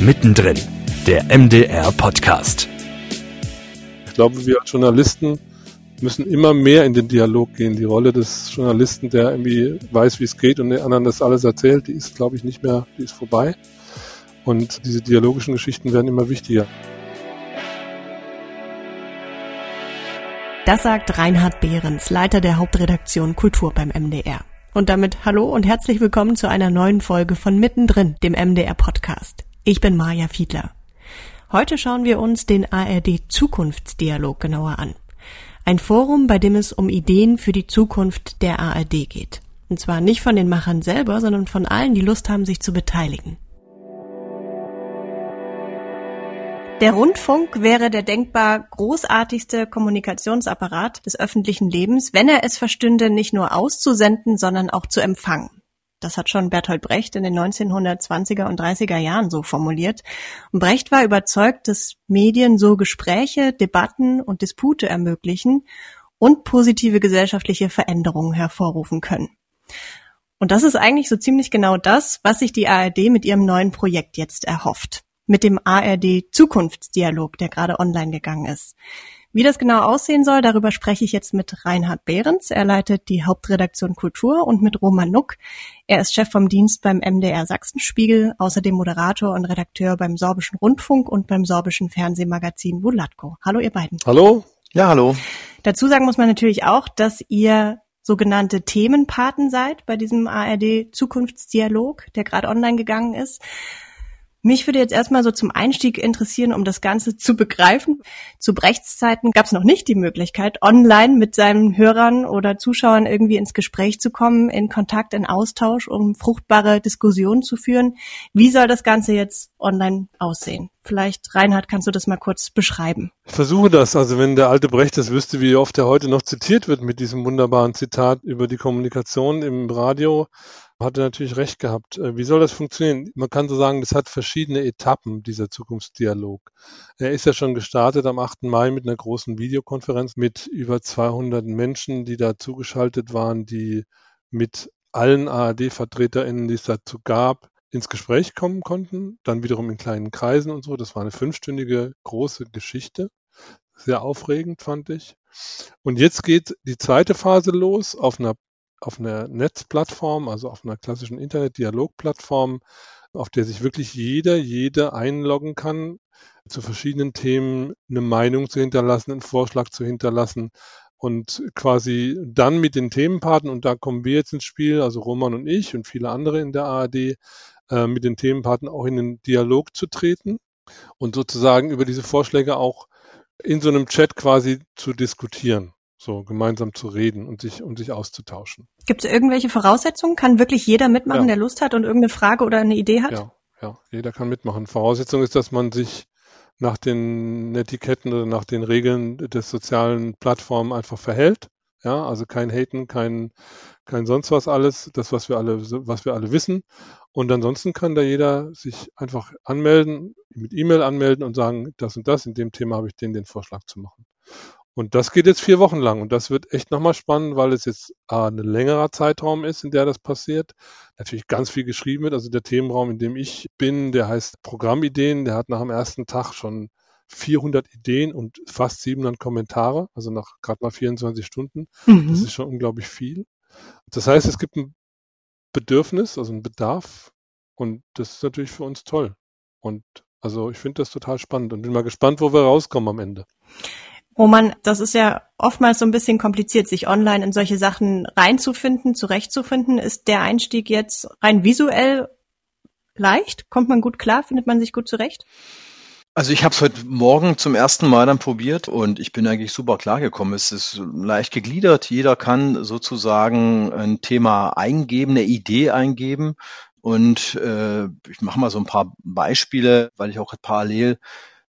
Mittendrin, der MDR-Podcast. Ich glaube, wir als Journalisten müssen immer mehr in den Dialog gehen. Die Rolle des Journalisten, der irgendwie weiß, wie es geht und den anderen das alles erzählt, die ist, glaube ich, nicht mehr, die ist vorbei. Und diese dialogischen Geschichten werden immer wichtiger. Das sagt Reinhard Behrens, Leiter der Hauptredaktion Kultur beim MDR. Und damit hallo und herzlich willkommen zu einer neuen Folge von Mittendrin, dem MDR Podcast. Ich bin Maja Fiedler. Heute schauen wir uns den ARD Zukunftsdialog genauer an. Ein Forum, bei dem es um Ideen für die Zukunft der ARD geht. Und zwar nicht von den Machern selber, sondern von allen, die Lust haben, sich zu beteiligen. Der Rundfunk wäre der denkbar großartigste Kommunikationsapparat des öffentlichen Lebens, wenn er es verstünde, nicht nur auszusenden, sondern auch zu empfangen. Das hat schon Bertolt Brecht in den 1920er und 30er Jahren so formuliert. Und Brecht war überzeugt, dass Medien so Gespräche, Debatten und Dispute ermöglichen und positive gesellschaftliche Veränderungen hervorrufen können. Und das ist eigentlich so ziemlich genau das, was sich die ARD mit ihrem neuen Projekt jetzt erhofft mit dem ARD Zukunftsdialog, der gerade online gegangen ist. Wie das genau aussehen soll, darüber spreche ich jetzt mit Reinhard Behrens. Er leitet die Hauptredaktion Kultur und mit Roman Nuck. Er ist Chef vom Dienst beim MDR Sachsenspiegel, außerdem Moderator und Redakteur beim Sorbischen Rundfunk und beim sorbischen Fernsehmagazin Wulatko. Hallo ihr beiden. Hallo. Ja, hallo. Dazu sagen muss man natürlich auch, dass ihr sogenannte Themenpaten seid bei diesem ARD Zukunftsdialog, der gerade online gegangen ist. Mich würde jetzt erstmal so zum Einstieg interessieren, um das Ganze zu begreifen. Zu Brechtszeiten gab es noch nicht die Möglichkeit, online mit seinen Hörern oder Zuschauern irgendwie ins Gespräch zu kommen, in Kontakt, in Austausch, um fruchtbare Diskussionen zu führen. Wie soll das Ganze jetzt online aussehen? Vielleicht, Reinhard, kannst du das mal kurz beschreiben? Ich versuche das. Also wenn der alte Brecht das wüsste, wie oft er heute noch zitiert wird mit diesem wunderbaren Zitat über die Kommunikation im Radio, hat er natürlich recht gehabt. Äh, wie soll das funktionieren? Man kann so sagen, das hat verschiedene Etappen, dieser Zukunftsdialog. Er ist ja schon gestartet am 8. Mai mit einer großen Videokonferenz mit über 200 Menschen, die da zugeschaltet waren, die mit allen ARD-VertreterInnen, die es dazu gab, ins Gespräch kommen konnten, dann wiederum in kleinen Kreisen und so. Das war eine fünfstündige große Geschichte. Sehr aufregend, fand ich. Und jetzt geht die zweite Phase los auf einer auf einer Netzplattform, also auf einer klassischen Internet-Dialog-Plattform, auf der sich wirklich jeder, jede einloggen kann, zu verschiedenen Themen eine Meinung zu hinterlassen, einen Vorschlag zu hinterlassen und quasi dann mit den Themenpartnern, und da kommen wir jetzt ins Spiel, also Roman und ich und viele andere in der ARD, äh, mit den Themenpartnern auch in den Dialog zu treten und sozusagen über diese Vorschläge auch in so einem Chat quasi zu diskutieren so gemeinsam zu reden und sich und sich auszutauschen. Gibt es irgendwelche Voraussetzungen? Kann wirklich jeder mitmachen, ja. der Lust hat und irgendeine Frage oder eine Idee hat? Ja, ja, jeder kann mitmachen. Voraussetzung ist, dass man sich nach den Etiketten oder nach den Regeln des sozialen Plattformen einfach verhält. Ja, also kein Haten, kein, kein sonst was alles, das, was wir alle, was wir alle wissen. Und ansonsten kann da jeder sich einfach anmelden, mit E-Mail anmelden und sagen, das und das, in dem Thema habe ich den, den Vorschlag zu machen. Und das geht jetzt vier Wochen lang und das wird echt nochmal spannend, weil es jetzt äh, ein längerer Zeitraum ist, in der das passiert. Natürlich ganz viel geschrieben wird. Also der Themenraum, in dem ich bin, der heißt Programmideen. Der hat nach dem ersten Tag schon 400 Ideen und fast 700 Kommentare, also nach gerade mal 24 Stunden. Mhm. Das ist schon unglaublich viel. Das heißt, es gibt ein Bedürfnis, also ein Bedarf und das ist natürlich für uns toll. Und also ich finde das total spannend und bin mal gespannt, wo wir rauskommen am Ende. Roman, das ist ja oftmals so ein bisschen kompliziert, sich online in solche Sachen reinzufinden, zurechtzufinden. Ist der Einstieg jetzt rein visuell leicht? Kommt man gut klar? Findet man sich gut zurecht? Also ich habe es heute Morgen zum ersten Mal dann probiert und ich bin eigentlich super klargekommen. Es ist leicht gegliedert. Jeder kann sozusagen ein Thema eingeben, eine Idee eingeben. Und äh, ich mache mal so ein paar Beispiele, weil ich auch parallel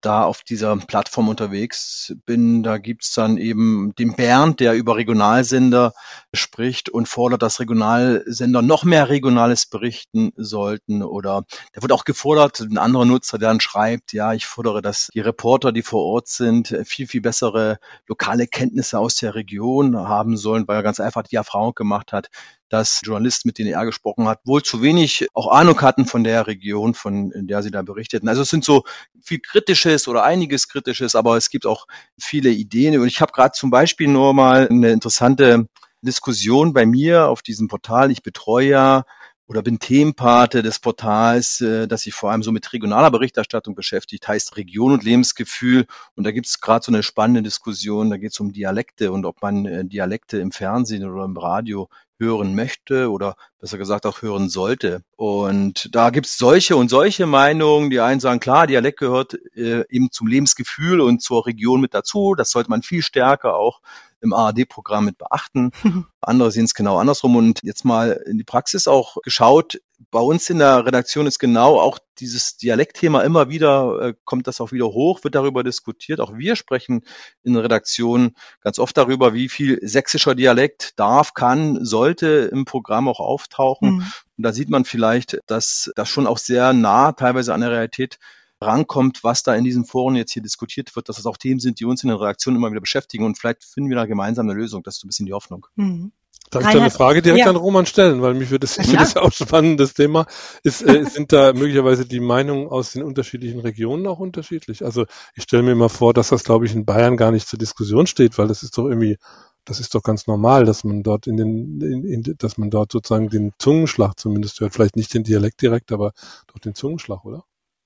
da auf dieser Plattform unterwegs bin, da gibt's dann eben den Bernd, der über Regionalsender spricht und fordert, dass Regionalsender noch mehr Regionales berichten sollten. Oder da wird auch gefordert, ein anderer Nutzer, der dann schreibt, ja, ich fordere, dass die Reporter, die vor Ort sind, viel, viel bessere lokale Kenntnisse aus der Region haben sollen, weil er ganz einfach die Erfahrung gemacht hat, dass Journalisten, mit denen er gesprochen hat, wohl zu wenig auch Ahnung hatten von der Region, von der sie da berichteten. Also es sind so viel Kritisches oder einiges Kritisches, aber es gibt auch viele Ideen. Und ich habe gerade zum Beispiel nur mal eine interessante Diskussion bei mir auf diesem Portal. Ich betreue ja oder bin Themenpate des Portals, äh, das sich vor allem so mit regionaler Berichterstattung beschäftigt, heißt Region und Lebensgefühl. Und da gibt es gerade so eine spannende Diskussion, da geht es um Dialekte und ob man äh, Dialekte im Fernsehen oder im Radio hören möchte oder besser gesagt auch hören sollte. Und da gibt es solche und solche Meinungen. Die einen sagen, klar, Dialekt gehört äh, eben zum Lebensgefühl und zur Region mit dazu. Das sollte man viel stärker auch im ARD-Programm mit beachten. Andere sehen es genau andersrum. Und jetzt mal in die Praxis auch geschaut. Bei uns in der Redaktion ist genau auch dieses Dialektthema immer wieder, äh, kommt das auch wieder hoch, wird darüber diskutiert. Auch wir sprechen in der Redaktion ganz oft darüber, wie viel sächsischer Dialekt darf, kann, sollte im Programm auch auftauchen. Mhm. Und da sieht man vielleicht, dass das schon auch sehr nah teilweise an der Realität rankommt, was da in diesen Foren jetzt hier diskutiert wird, dass das auch Themen sind, die uns in den Reaktionen immer wieder beschäftigen und vielleicht finden wir da gemeinsam eine Lösung. Das ist so ein bisschen die Hoffnung. Mhm. Darf ich da eine Frage direkt ja. an Roman stellen, weil mich würde das, ich finde das auch spannendes Thema. Ist, äh, sind da möglicherweise die Meinungen aus den unterschiedlichen Regionen auch unterschiedlich? Also ich stelle mir immer vor, dass das, glaube ich, in Bayern gar nicht zur Diskussion steht, weil das ist doch irgendwie, das ist doch ganz normal, dass man dort in den, in, in, dass man dort sozusagen den Zungenschlag zumindest hört. Vielleicht nicht den Dialekt direkt, aber doch den Zungenschlag, oder?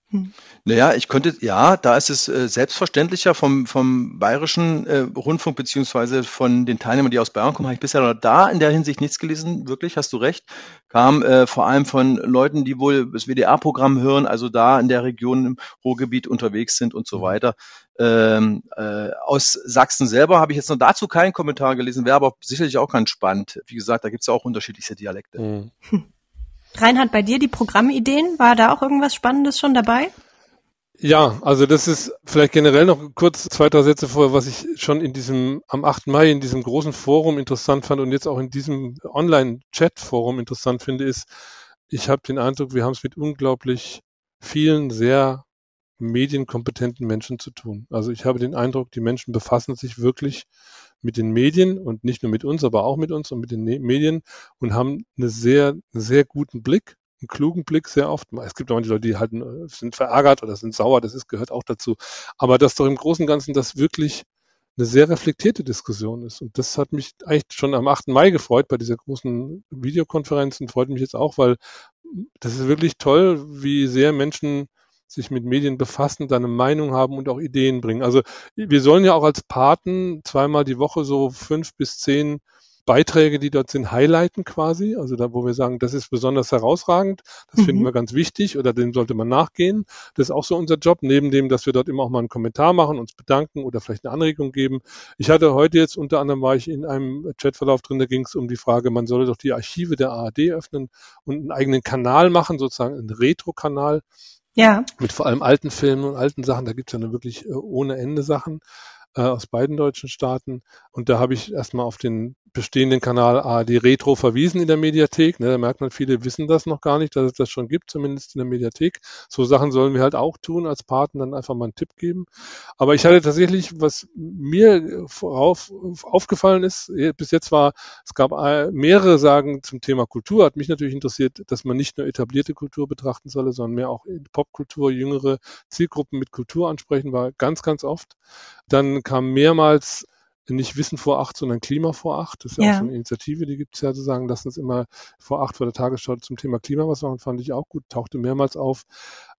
Hm. Naja, ich könnte, ja, da ist es äh, selbstverständlicher vom, vom bayerischen äh, Rundfunk beziehungsweise von den Teilnehmern, die aus Bayern kommen, habe ich bisher da in der Hinsicht nichts gelesen, wirklich, hast du recht. Kam äh, vor allem von Leuten, die wohl das WDR-Programm hören, also da in der Region im Ruhrgebiet unterwegs sind und so hm. weiter. Ähm, äh, aus Sachsen selber habe ich jetzt noch dazu keinen Kommentar gelesen, wäre aber sicherlich auch ganz spannend. Wie gesagt, da gibt es ja auch unterschiedliche Dialekte. Mhm. Reinhard, bei dir die Programmideen, war da auch irgendwas Spannendes schon dabei? Ja, also das ist vielleicht generell noch kurz zwei, drei Sätze vorher, was ich schon in diesem, am 8. Mai in diesem großen Forum interessant fand und jetzt auch in diesem Online-Chat-Forum interessant finde, ist, ich habe den Eindruck, wir haben es mit unglaublich vielen sehr medienkompetenten Menschen zu tun. Also ich habe den Eindruck, die Menschen befassen sich wirklich mit den Medien und nicht nur mit uns, aber auch mit uns und mit den ne-, Medien und haben eine sehr, sehr guten Blick, einen klugen Blick sehr oft. Es gibt auch manche Leute, die halt äh, sind verärgert oder sind sauer, das ist, gehört auch dazu. Aber dass doch im Großen und Ganzen das wirklich eine sehr reflektierte Diskussion ist. Und das hat mich eigentlich schon am 8. Mai gefreut bei dieser großen Videokonferenz und freut mich jetzt auch, weil das ist wirklich toll, wie sehr Menschen sich mit Medien befassen, dann eine Meinung haben und auch Ideen bringen. Also wir sollen ja auch als Paten zweimal die Woche so fünf bis zehn Beiträge, die dort sind, highlighten quasi. Also da, wo wir sagen, das ist besonders herausragend, das mhm. finden wir ganz wichtig oder dem sollte man nachgehen. Das ist auch so unser Job, neben dem, dass wir dort immer auch mal einen Kommentar machen, uns bedanken oder vielleicht eine Anregung geben. Ich hatte heute jetzt unter anderem war ich in einem Chatverlauf drin, da ging es um die Frage, man solle doch die Archive der ARD öffnen und einen eigenen Kanal machen, sozusagen einen Retro-Kanal ja. Mit vor allem alten Filmen und alten Sachen. Da gibt's ja eine wirklich äh, ohne Ende Sachen äh, aus beiden deutschen Staaten. Und da habe ich erstmal auf den bestehenden Kanal ARD Retro verwiesen in der Mediathek. Ne, da merkt man, viele wissen das noch gar nicht, dass es das schon gibt, zumindest in der Mediathek. So Sachen sollen wir halt auch tun als Partner, dann einfach mal einen Tipp geben. Aber ich hatte tatsächlich, was mir vorauf, aufgefallen ist, eh, bis jetzt war, es gab äh, mehrere Sagen zum Thema Kultur. Hat mich natürlich interessiert, dass man nicht nur etablierte Kultur betrachten solle, sondern mehr auch Popkultur, jüngere Zielgruppen mit Kultur ansprechen, war ganz, ganz oft. Dann kam mehrmals nicht Wissen vor acht, sondern Klima vor acht. Das ist ja, ja. auch so eine Initiative, die gibt es ja sozusagen, lass uns immer vor acht vor der Tagesschau zum Thema Klima was machen, fand ich auch gut, tauchte mehrmals auf.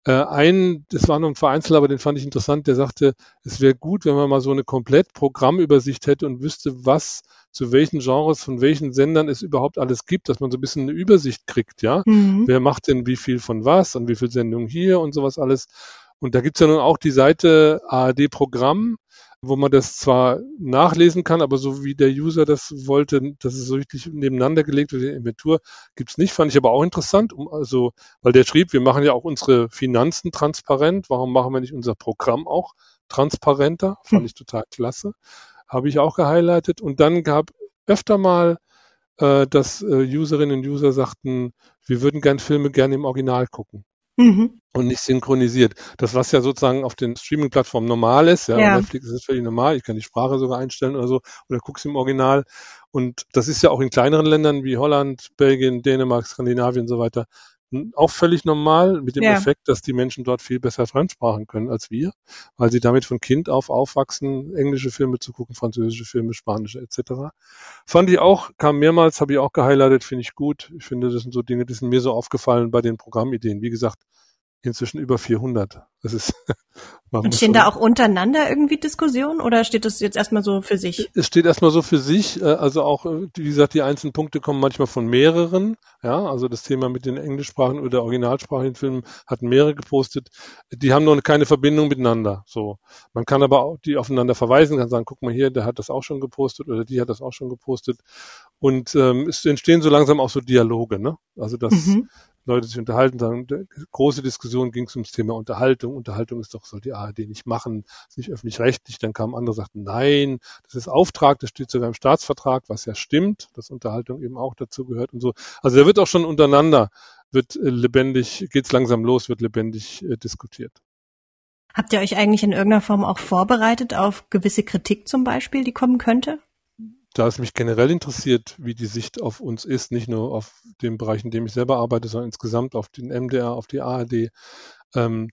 Äh, ein, das war nur ein Vereinzeler, aber den fand ich interessant, der sagte, es wäre gut, wenn man mal so eine komplett Programmübersicht hätte und wüsste, was zu welchen Genres, von welchen Sendern es überhaupt alles gibt, dass man so ein bisschen eine Übersicht kriegt, ja. Mhm. Wer macht denn wie viel von was und wie viel Sendungen hier und sowas alles. Und da gibt's ja nun auch die Seite ARD Programm, wo man das zwar nachlesen kann, aber so wie der User das wollte, dass es so richtig nebeneinander gelegt wird, die Inventur, gibt's nicht, fand ich aber auch interessant, um, also, weil der schrieb, wir machen ja auch unsere Finanzen transparent, warum machen wir nicht unser Programm auch transparenter? Fand hm. ich total klasse. Habe ich auch gehighlightet. Und dann gab öfter mal, äh, dass äh, Userinnen und User sagten, wir würden gern Filme gerne im Original gucken. Mhm. Und nicht synchronisiert. Das, was ja sozusagen auf den Streaming-Plattformen normal ist, ja, ja. Netflix ist völlig normal, ich kann die Sprache sogar einstellen oder so, oder guck's im Original. Und das ist ja auch in kleineren Ländern wie Holland, Belgien, Dänemark, Skandinavien und so weiter auch völlig normal mit dem ja. Effekt, dass die Menschen dort viel besser Fremdsprachen können als wir, weil sie damit von Kind auf aufwachsen, englische Filme zu gucken, französische Filme, spanische etc. Fand ich auch, kam mehrmals, habe ich auch gehighlightet, finde ich gut. Ich finde, das sind so Dinge, die sind mir so aufgefallen bei den Programmideen. Wie gesagt, inzwischen über 400. Das ist Und stehen da auch untereinander irgendwie Diskussionen oder steht das jetzt erstmal so für sich? Es steht erstmal so für sich. Äh, also auch, äh, wie gesagt, die einzelnen Punkte kommen manchmal von mehreren. Ja, also das Thema mit den englischsprachigen oder originalsprachigen Filmen hatten mehrere gepostet. Die haben noch keine Verbindung miteinander. So. Man kann aber auch die aufeinander verweisen, kann sagen, guck mal hier, der hat das auch schon gepostet oder die hat das auch schon gepostet. Und ähm, es entstehen so langsam auch so Dialoge, ne? Also das, mhm. Leute sich unterhalten, sagen, große Diskussion ging es ums Thema Unterhaltung. Unterhaltung ist doch, soll die ARD nicht machen, ist nicht öffentlich-rechtlich. Dann kamen andere, sagten, nein, das ist Auftrag, das steht sogar im Staatsvertrag, was ja stimmt, dass Unterhaltung eben auch dazu gehört und so. Also da wird auch schon untereinander, wird äh, lebendig, geht's langsam los, wird lebendig äh, diskutiert. Habt ihr euch eigentlich in irgendeiner Form auch vorbereitet auf gewisse Kritik zum Beispiel, die kommen könnte? Da es mich generell interessiert, wie die Sicht auf uns ist, nicht nur auf den Bereich, in dem ich selber arbeite, sondern insgesamt auf den MDR, auf die ARD, ähm,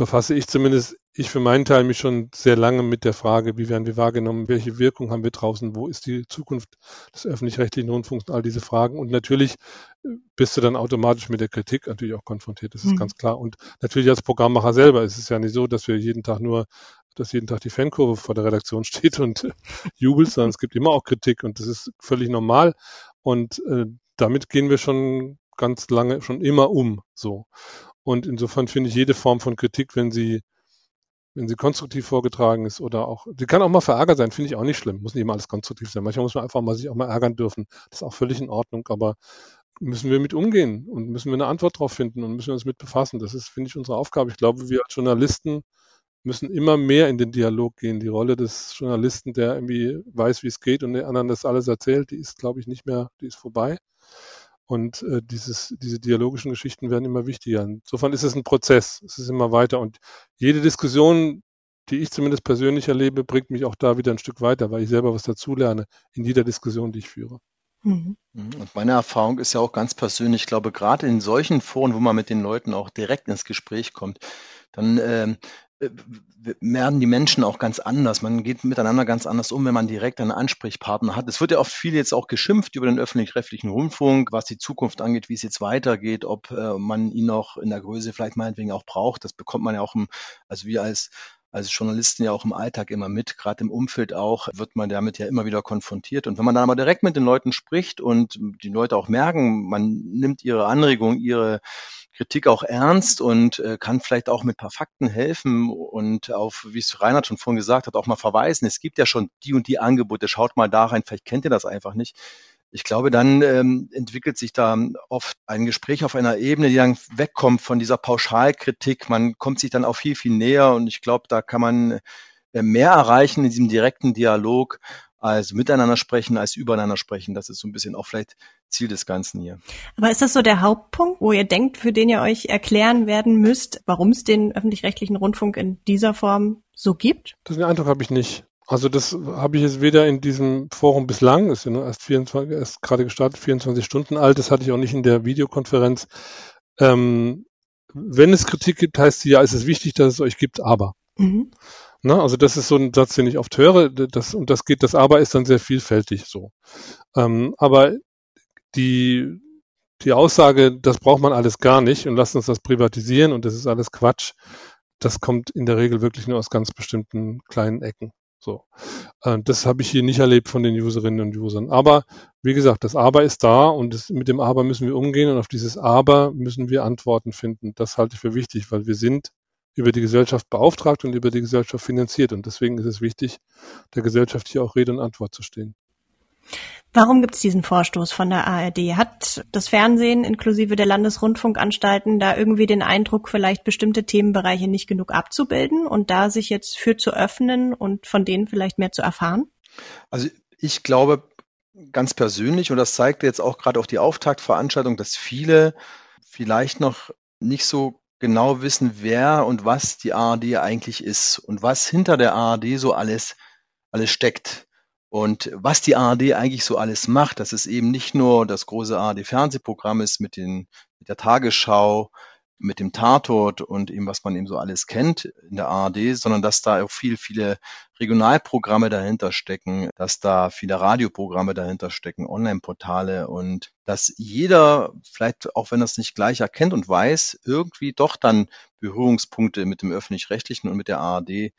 befasse ich zumindest, ich für meinen Teil mich schon sehr lange mit der Frage, wie werden wir wahrgenommen, welche Wirkung haben wir draußen, wo ist die Zukunft des öffentlich-rechtlichen Rundfunks und all diese Fragen. Und natürlich äh, bist du dann automatisch mit der Kritik natürlich auch konfrontiert, das ist mhm. ganz klar. Und natürlich als Programmmacher selber ist es ja nicht so, dass wir jeden Tag nur dass jeden Tag die Fankurve vor der Redaktion steht und äh, jubelt, sondern es gibt immer auch Kritik und das ist völlig normal. Und äh, damit gehen wir schon ganz lange, schon immer um. So. Und insofern finde ich jede Form von Kritik, wenn sie, wenn sie konstruktiv vorgetragen ist oder auch, sie kann auch mal verärgert sein, finde ich auch nicht schlimm. Muss nicht immer alles konstruktiv sein. Manchmal muss man einfach mal sich auch mal ärgern dürfen. Das ist auch völlig in Ordnung, aber müssen wir mit umgehen und müssen wir eine Antwort darauf finden und müssen uns mit befassen. Das ist, finde ich, unsere Aufgabe. Ich glaube, wir als Journalisten müssen immer mehr in den Dialog gehen. Die Rolle des Journalisten, der irgendwie weiß, wie es geht und den anderen das alles erzählt, die ist, glaube ich, nicht mehr, die ist vorbei. Und äh, dieses, diese dialogischen Geschichten werden immer wichtiger. Insofern ist es ein Prozess. Es ist immer weiter. Und jede Diskussion, die ich zumindest persönlich erlebe, bringt mich auch da wieder ein Stück weiter, weil ich selber was dazulerne in jeder Diskussion, die ich führe. Mhm. Mhm. Und meine Erfahrung ist ja auch ganz persönlich, ich glaube, gerade in solchen Foren, wo man mit den Leuten auch direkt ins Gespräch kommt, dann ähm, äh, werden die Menschen auch ganz anders. Man geht miteinander ganz anders um, wenn man direkt einen Ansprechpartner hat. Es wird ja oft viel jetzt auch geschimpft über den öffentlich-rechtlichen Rundfunk, was die Zukunft angeht, wie es jetzt weitergeht, ob äh, man ihn noch in der Größe vielleicht meinetwegen auch braucht. Das bekommt man ja auch im, also wir als als Journalisten ja auch im Alltag immer mit, gerade im Umfeld auch, wird man damit ja immer wieder konfrontiert. Und wenn man dann aber direkt mit den Leuten spricht und die Leute auch merken, man nimmt ihre Anregung, ihre Kritik auch ernst und äh, kann vielleicht auch mit paar Fakten helfen und auf, wie es Reinhard schon vorhin gesagt hat, auch mal verweisen. Es gibt ja schon die und die Angebote, schaut mal da rein, vielleicht kennt ihr das einfach nicht. Ich glaube, dann ähm, entwickelt sich da oft ein Gespräch auf einer Ebene, die dann wegkommt von dieser Pauschalkritik. Man kommt sich dann auch viel, viel näher und ich glaube, da kann man äh, mehr erreichen in diesem direkten Dialog, als miteinander sprechen, als übereinander sprechen. Das ist so ein bisschen auch vielleicht Ziel des Ganzen hier. Aber ist das so der Hauptpunkt, wo ihr denkt, für den ihr euch erklären werden müsst, warum es den öffentlich-rechtlichen Rundfunk in dieser Form so gibt? Den Eindruck habe ich nicht. Also das habe ich jetzt weder in diesem Forum bislang, ist ja nur erst 24, erst gerade gestartet, 24 Stunden alt, das hatte ich auch nicht in der Videokonferenz. Ähm, wenn es Kritik gibt, heißt sie ja, es ist wichtig, dass es euch gibt, aber. Mhm. Na, also das ist so ein Satz, den ich oft höre, das, und das geht, das aber ist dann sehr vielfältig so. Ähm, aber die, die Aussage, das braucht man alles gar nicht und lasst uns das privatisieren und das ist alles Quatsch, das kommt in der Regel wirklich nur aus ganz bestimmten kleinen Ecken. So, äh, das habe ich hier nicht erlebt von den Userinnen und Usern. Aber wie gesagt, das Aber ist da und das, mit dem Aber müssen wir umgehen und auf dieses Aber müssen wir Antworten finden. Das halte ich für wichtig, weil wir sind über die Gesellschaft beauftragt und über die Gesellschaft finanziert und deswegen ist es wichtig, der Gesellschaft hier auch Rede und Antwort zu stehen. Warum gibt es diesen Vorstoß von der ARD? Hat das Fernsehen inklusive der Landesrundfunkanstalten da irgendwie den Eindruck, vielleicht bestimmte Themenbereiche nicht genug abzubilden und da sich jetzt für zu öffnen und von denen vielleicht mehr zu erfahren? Also ich glaube ganz persönlich, und das zeigt jetzt auch gerade auch die Auftaktveranstaltung, dass viele vielleicht noch nicht so genau wissen, wer und was die ARD eigentlich ist und was hinter der ARD so alles, alles steckt. Und was die ARD eigentlich so alles macht, dass es eben nicht nur das große ARD-Fernsehprogramm ist mit, den, mit der Tagesschau, mit dem Tatort und eben, was man eben so alles kennt in der ARD, sondern dass da auch viel, viele Regionalprogramme dahinter stecken, dass da viele Radioprogramme dahinter stecken, Online-Portale und dass jeder, vielleicht auch wenn er es nicht gleich erkennt und weiß, irgendwie doch dann Berührungspunkte mit dem öffentlich-rechtlichen und mit der ARD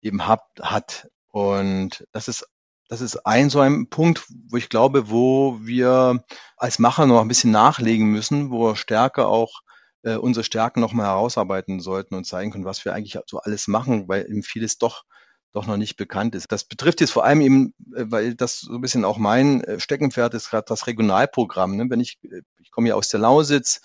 eben hat, hat. Und das ist das ist ein so ein Punkt, wo ich glaube, wo wir als Macher noch ein bisschen nachlegen müssen, wo wir stärker auch äh, unsere Stärken nochmal herausarbeiten sollten und zeigen können, was wir eigentlich so alles machen, weil eben vieles doch doch noch nicht bekannt ist. Das betrifft jetzt vor allem eben, äh, weil das so ein bisschen auch mein äh, Steckenpferd ist, gerade das Regionalprogramm. Ne? Wenn ich, äh, ich komme ja aus der Lausitz,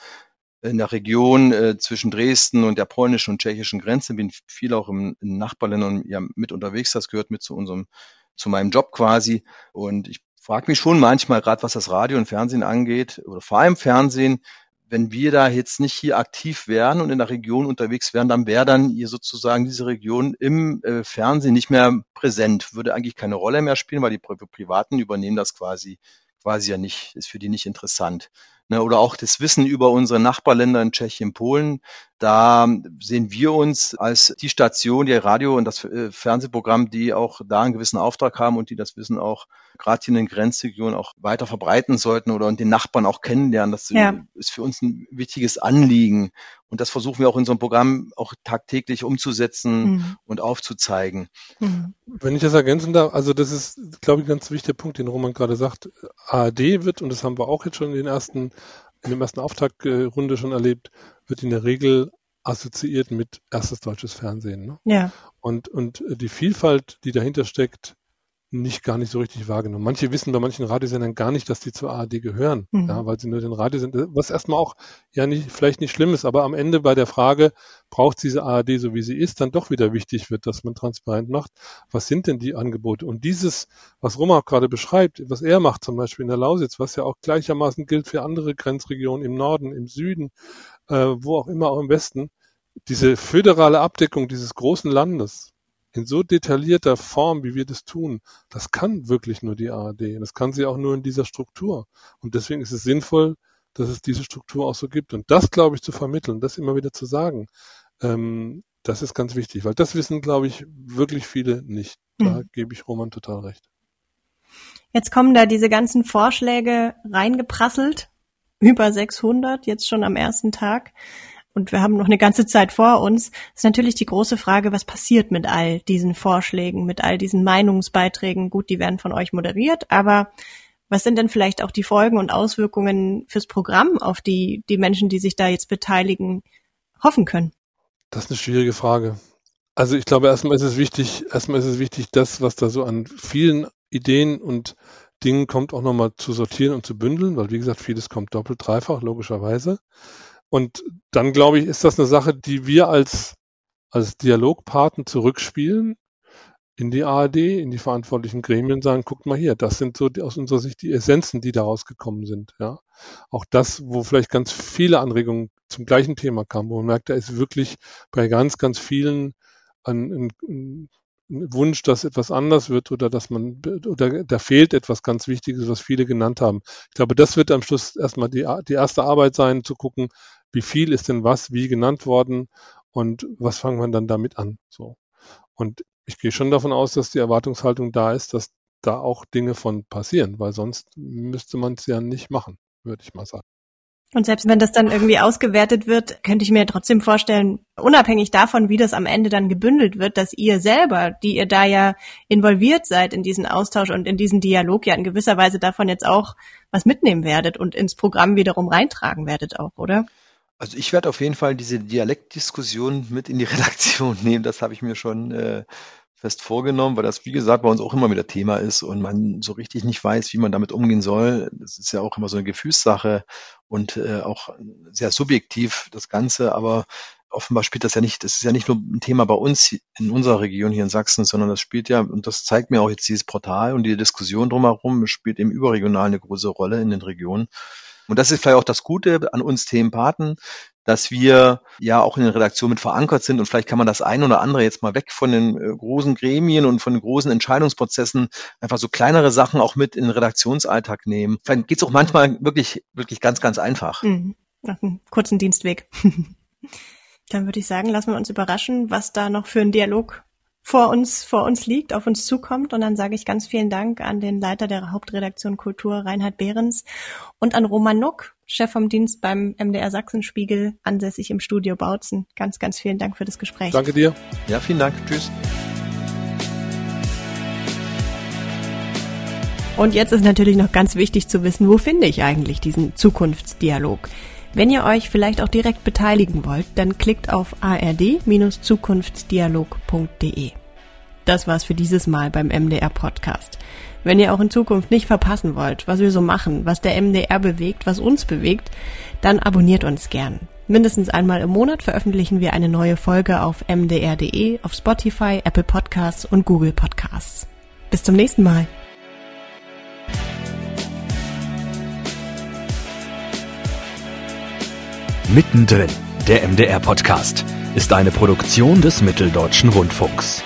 in der Region äh, zwischen Dresden und der polnischen und tschechischen Grenze, bin viel auch im, in Nachbarländern ja mit unterwegs. Das gehört mit zu unserem, zu meinem Job quasi. Und ich frage mich schon manchmal, gerade was das Radio und Fernsehen angeht, oder vor allem Fernsehen, wenn wir da jetzt nicht hier aktiv wären und in der Region unterwegs wären, dann wäre dann hier sozusagen diese Region im äh, Fernsehen nicht mehr präsent, würde eigentlich keine Rolle mehr spielen, weil die Pri Privaten übernehmen das quasi quasi ja nicht, ist für die nicht interessant. Ne, oder auch das Wissen über unsere Nachbarländer in Tschechien, Polen. Da sehen wir uns als die Station, die Radio und das äh, Fernsehprogramm, die auch da einen gewissen Auftrag haben und die das Wissen auch gerade hier in den Grenzregionen auch weiter verbreiten sollten oder den Nachbarn auch kennenlernen. Das ja. ist für uns ein wichtiges Anliegen. Und das versuchen wir auch in unserem Programm auch tagtäglich umzusetzen mhm. und aufzuzeigen. Mhm. Wenn ich das ergänzen darf, also das ist, glaube ich, ein ganz wichtiger Punkt, den Roman gerade sagt. ARD wird, und das haben wir auch jetzt schon in den ersten, in dem ersten Auftaktrunde schon erlebt, wird in der Regel assoziiert mit erstes deutsches Fernsehen. Ne? Ja. Und, und die Vielfalt, die dahinter steckt, nicht gar nicht so richtig wahrgenommen. Manche wissen bei manchen Radiosendern gar nicht, dass die zur ARD gehören, mhm. ja, weil sie nur den Radiosender, was erstmal auch ja nicht, vielleicht nicht schlimm ist, aber am Ende bei der Frage, braucht diese ARD so wie sie ist, dann doch wieder wichtig wird, dass man transparent macht, was sind denn die Angebote? Und dieses, was Roma gerade beschreibt, was er macht zum Beispiel in der Lausitz, was ja auch gleichermaßen gilt für andere Grenzregionen im Norden, im Süden, äh, wo auch immer, auch im Westen, diese föderale Abdeckung dieses großen Landes, in so detaillierter Form, wie wir das tun, das kann wirklich nur die ARD. Und das kann sie auch nur in dieser Struktur. Und deswegen ist es sinnvoll, dass es diese Struktur auch so gibt. Und das, glaube ich, zu vermitteln, das immer wieder zu sagen, ähm, das ist ganz wichtig, weil das wissen, glaube ich, wirklich viele nicht. Da mhm. gebe ich Roman total recht. Jetzt kommen da diese ganzen Vorschläge reingeprasselt, über 600, jetzt schon am ersten Tag und wir haben noch eine ganze Zeit vor uns, ist natürlich die große Frage, was passiert mit all diesen Vorschlägen, mit all diesen Meinungsbeiträgen. Gut, die werden von euch moderiert, aber was sind denn vielleicht auch die Folgen und Auswirkungen fürs Programm, auf die die Menschen, die sich da jetzt beteiligen, hoffen können? Das ist eine schwierige Frage. Also ich glaube, erstmal ist es wichtig, erstmal ist es wichtig, das, was da so an vielen Ideen und Dingen kommt, auch nochmal zu sortieren und zu bündeln, weil wie gesagt, vieles kommt doppelt, dreifach, logischerweise. Und dann, glaube ich, ist das eine Sache, die wir als, als Dialogpartner zurückspielen in die ARD, in die verantwortlichen Gremien sagen, guckt mal hier, das sind so die, aus unserer Sicht die Essenzen, die daraus gekommen sind. Ja. Auch das, wo vielleicht ganz viele Anregungen zum gleichen Thema kamen, wo man merkt, da ist wirklich bei ganz, ganz vielen ein, ein, ein Wunsch, dass etwas anders wird oder dass man oder da fehlt etwas ganz Wichtiges, was viele genannt haben. Ich glaube, das wird am Schluss erstmal die, die erste Arbeit sein, zu gucken, wie viel ist denn was, wie genannt worden und was fangen wir dann damit an. So. Und ich gehe schon davon aus, dass die Erwartungshaltung da ist, dass da auch Dinge von passieren, weil sonst müsste man es ja nicht machen, würde ich mal sagen. Und selbst wenn das dann irgendwie ausgewertet wird, könnte ich mir trotzdem vorstellen, unabhängig davon, wie das am Ende dann gebündelt wird, dass ihr selber, die ihr da ja involviert seid in diesen Austausch und in diesen Dialog, ja in gewisser Weise davon jetzt auch was mitnehmen werdet und ins Programm wiederum reintragen werdet auch, oder? Also ich werde auf jeden Fall diese Dialektdiskussion mit in die Redaktion nehmen. Das habe ich mir schon äh, fest vorgenommen, weil das, wie gesagt, bei uns auch immer wieder Thema ist und man so richtig nicht weiß, wie man damit umgehen soll. Das ist ja auch immer so eine Gefühlssache und äh, auch sehr subjektiv das Ganze, aber offenbar spielt das ja nicht, das ist ja nicht nur ein Thema bei uns in unserer Region hier in Sachsen, sondern das spielt ja, und das zeigt mir auch jetzt dieses Portal und die Diskussion drumherum, spielt eben überregional eine große Rolle in den Regionen. Und das ist vielleicht auch das Gute an uns Themenpaten. Dass wir ja auch in den Redaktionen mit verankert sind und vielleicht kann man das ein oder andere jetzt mal weg von den äh, großen Gremien und von den großen Entscheidungsprozessen einfach so kleinere Sachen auch mit in den Redaktionsalltag nehmen. Vielleicht geht es auch manchmal wirklich, wirklich ganz, ganz einfach. Mhm. Nach einem kurzen Dienstweg. Dann würde ich sagen, lassen wir uns überraschen, was da noch für ein Dialog vor uns, vor uns liegt, auf uns zukommt. Und dann sage ich ganz vielen Dank an den Leiter der Hauptredaktion Kultur, Reinhard Behrens, und an Roman Nuck, Chef vom Dienst beim MDR Sachsenspiegel, ansässig im Studio Bautzen. Ganz, ganz vielen Dank für das Gespräch. Danke dir. Ja, vielen Dank. Tschüss. Und jetzt ist natürlich noch ganz wichtig zu wissen, wo finde ich eigentlich diesen Zukunftsdialog? Wenn ihr euch vielleicht auch direkt beteiligen wollt, dann klickt auf ard-zukunftsdialog.de. Das war's für dieses Mal beim MDR Podcast. Wenn ihr auch in Zukunft nicht verpassen wollt, was wir so machen, was der MDR bewegt, was uns bewegt, dann abonniert uns gern. Mindestens einmal im Monat veröffentlichen wir eine neue Folge auf mdr.de, auf Spotify, Apple Podcasts und Google Podcasts. Bis zum nächsten Mal. Mittendrin, der MDR-Podcast, ist eine Produktion des Mitteldeutschen Rundfunks.